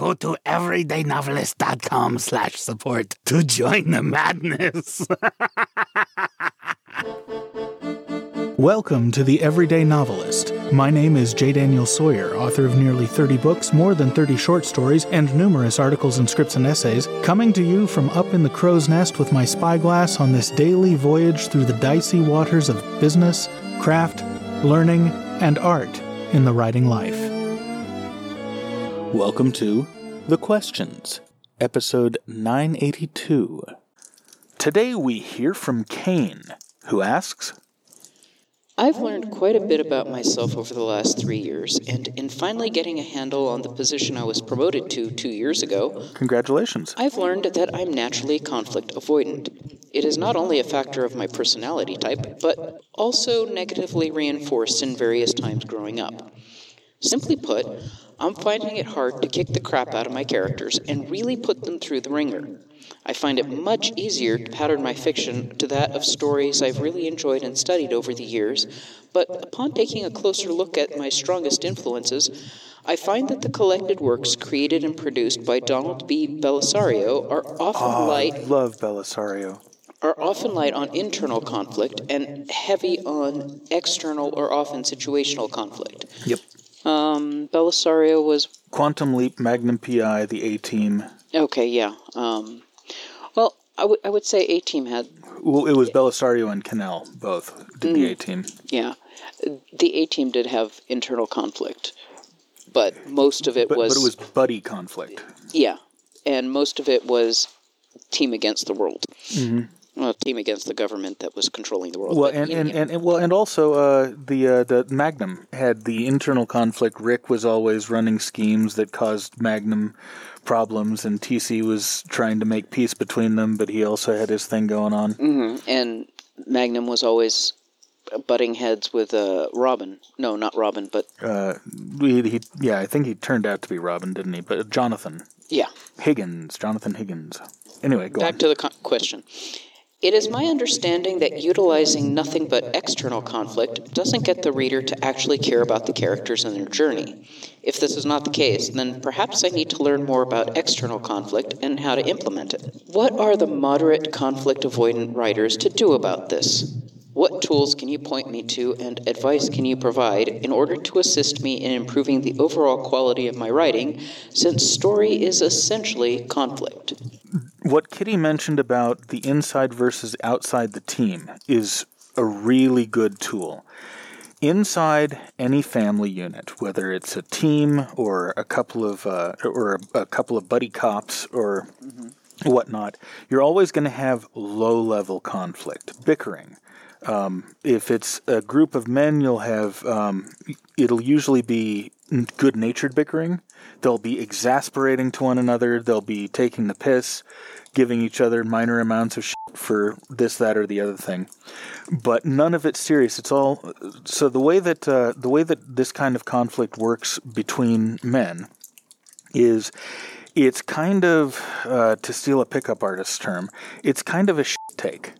go to everydaynovelist.com slash support to join the madness. Welcome to The Everyday Novelist. My name is J. Daniel Sawyer, author of nearly 30 books, more than 30 short stories, and numerous articles and scripts and essays, coming to you from up in the crow's nest with my spyglass on this daily voyage through the dicey waters of business, craft, learning, and art in the writing life. Welcome to The Questions, episode 982. Today we hear from Caine, who asks, I've learned quite a bit about myself over the last three years, and in finally getting a handle on the position I was promoted to two years ago, Congratulations. I've learned that I'm naturally conflict avoidant. It is not only a factor of my personality type, but also negatively reinforced in various times growing up. Simply put, I'm finding it hard to kick the crap out of my characters and really put them through the wringer. I find it much easier to pattern my fiction to that of stories I've really enjoyed and studied over the years, but upon taking a closer look at my strongest influences, I find that the collected works created and produced by Donald P. Bellisario are often ah, light Love Bellisario. are often light on internal conflict and heavy on external or often situational conflict. Yep. Um, Bellisario was Quantum Leap, Magnum PI, the A Team. okay, yeah. Um, well, I would I would say A Team had Well, it was Bellisario and Cannell both did the A Team. yeah, the A Team did have internal conflict, but most of it But, was, but it was buddy conflict. yeah, and most of it was team against the world. Well, team against the government that was controlling the world. Mm-hmm. Well, and, and, and, and well, and also uh, the uh, the Magnum had the internal conflict. Rick was always running schemes that caused Magnum problems, and TC was trying to make peace between them, but he also had his thing going on. mhm, and Magnum was always butting heads with uh, Robin. No, not Robin, but Uh, he, he, yeah, I think he turned out to be Robin, didn't he? But Jonathan yeah. Higgins, Jonathan Higgins. Anyway, go Back on. to the question. It is my understanding that utilizing nothing but external conflict doesn't get the reader to actually care about the characters and their journey. If this is not the case, then perhaps I need to learn more about external conflict and how to implement it. What are the moderate conflict avoidant writers to do about this? What tools can you point me to and advice can you provide in order to assist me in improving the overall quality of my writing, since story is essentially conflict? What Kitty mentioned about the inside versus outside the team is a really good tool. Inside any family unit, whether it's a team or a couple of uh, or a, a couple of buddy cops or whatnot, you're always going to have low level conflict, bickering. Um, if it's a group of men, you'll have um, it'll usually be good natured bickering. They'll be exasperating to one another. They'll be taking the piss, giving each other minor amounts of shit for this, that, or the other thing. But none of it's serious. It's all so the way that uh, the way that this kind of conflict works between men is it's kind of uh, to steal a pickup artist's term. It's kind of a shit take.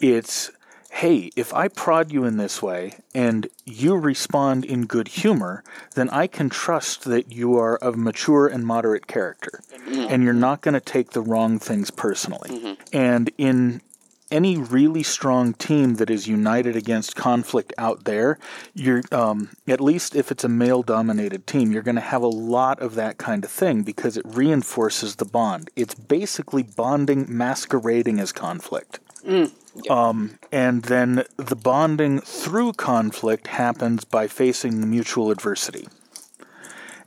It's hey, if I prod you in this way and you respond in good humor, then I can trust that you are of mature and moderate character, mm-hmm. and you're not going to take the wrong things personally. Mm-hmm. And in any really strong team that is united against conflict out there, you're um, at least if it's a male-dominated team, you're going to have a lot of that kind of thing because it reinforces the bond. It's basically bonding masquerading as conflict. Mm. Um, and then the bonding through conflict happens by facing the mutual adversity.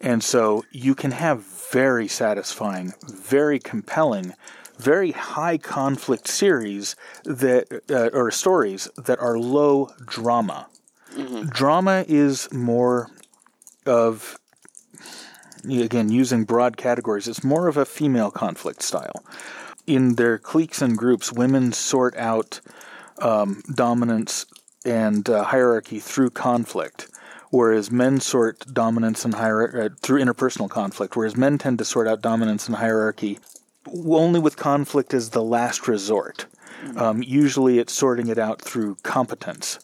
And so you can have very satisfying, very compelling, very high conflict series that uh, or stories that are low drama. Drama is more of again using broad categories. It's more of a female conflict style. In their cliques and groups, women sort out um, dominance and uh, hierarchy through conflict, whereas men sort dominance and hierarchy uh, through interpersonal conflict. Whereas men tend to sort out dominance and hierarchy only with conflict as the last resort. Um, usually, it's sorting it out through competence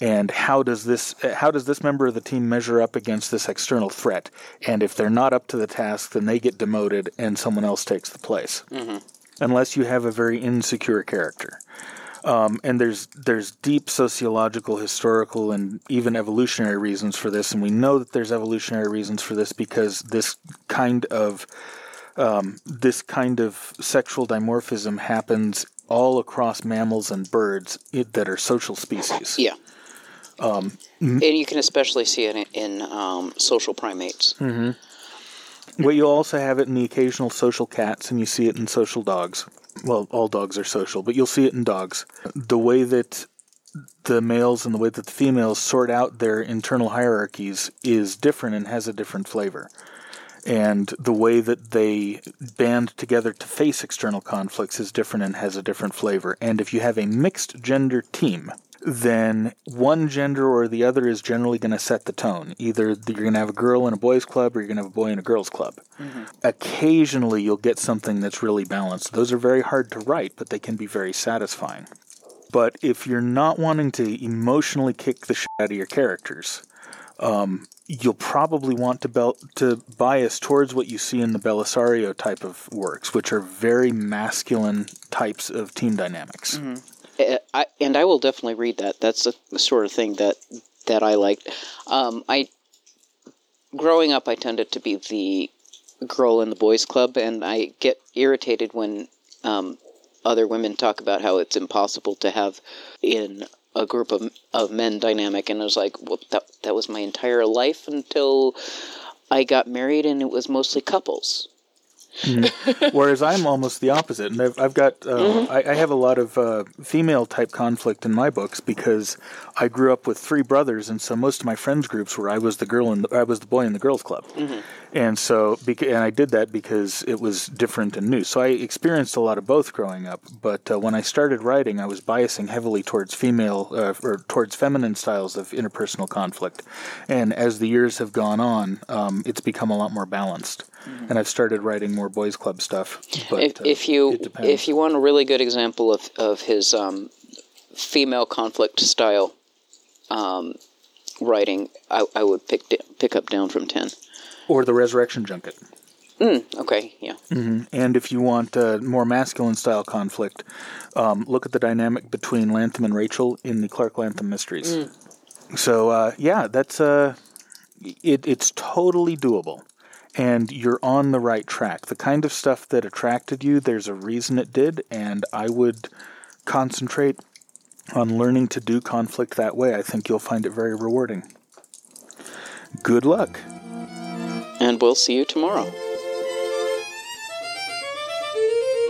and how does this how does this member of the team measure up against this external threat? And if they're not up to the task, then they get demoted and someone else takes the place. Mm-hmm. Unless you have a very insecure character. Um, and there's there's deep sociological, historical, and even evolutionary reasons for this, and we know that there's evolutionary reasons for this because this kind of um, this kind of sexual dimorphism happens all across mammals and birds that are social species. Yeah. Um, and you can especially see it in, in um, social primates. Mm-hmm. Well, you also have it in the occasional social cats, and you see it in social dogs. Well, all dogs are social, but you'll see it in dogs. The way that the males and the way that the females sort out their internal hierarchies is different and has a different flavor. And the way that they band together to face external conflicts is different and has a different flavor. And if you have a mixed gender team, then one gender or the other is generally going to set the tone. Either you're going to have a girl in a boys' club or you're going to have a boy in a girls' club. Mm-hmm. Occasionally, you'll get something that's really balanced. Those are very hard to write, but they can be very satisfying. But if you're not wanting to emotionally kick the shit out of your characters, um, you'll probably want to bel- to bias towards what you see in the Bellisario type of works, which are very masculine types of team dynamics. Mm-hmm. And I will definitely read that. That's the sort of thing that that I liked. Um, I growing up, I tended to be the girl in the boys' club, and I get irritated when um, other women talk about how it's impossible to have in a group of of men dynamic. And I was like, well, that that was my entire life until I got married, and it was mostly couples. Mm. Whereas I'm almost the opposite, and I've, I've got uh, mm-hmm. I, I, have a lot of uh, female type conflict in my books because I grew up with three brothers, and so most of my friends groups were I was the girl and I was the boy in the girls club, mm-hmm. and so and I did that because it was different and new. So I experienced a lot of both growing up. But uh, when I started writing, I was biasing heavily towards female uh, or towards feminine styles of interpersonal conflict, and as the years have gone on, um, it's become a lot more balanced. Mm-hmm. And I've started writing more boys' club stuff. But, if, uh, if you if you want a really good example of of his um, female conflict style um, writing, I, I would pick pick up down from ten. Or the Resurrection Junket. Mm, okay, yeah. Mm-hmm. And if you want uh, more masculine style conflict, um, look at the dynamic between Lantham and Rachel in the Clark Lantham Mysteries. Mm. So uh, yeah, that's uh, it, it's totally doable and you're on the right track. The kind of stuff that attracted you, there's a reason it did, and I would concentrate on learning to do conflict that way. I think you'll find it very rewarding. Good luck. And we'll see you tomorrow.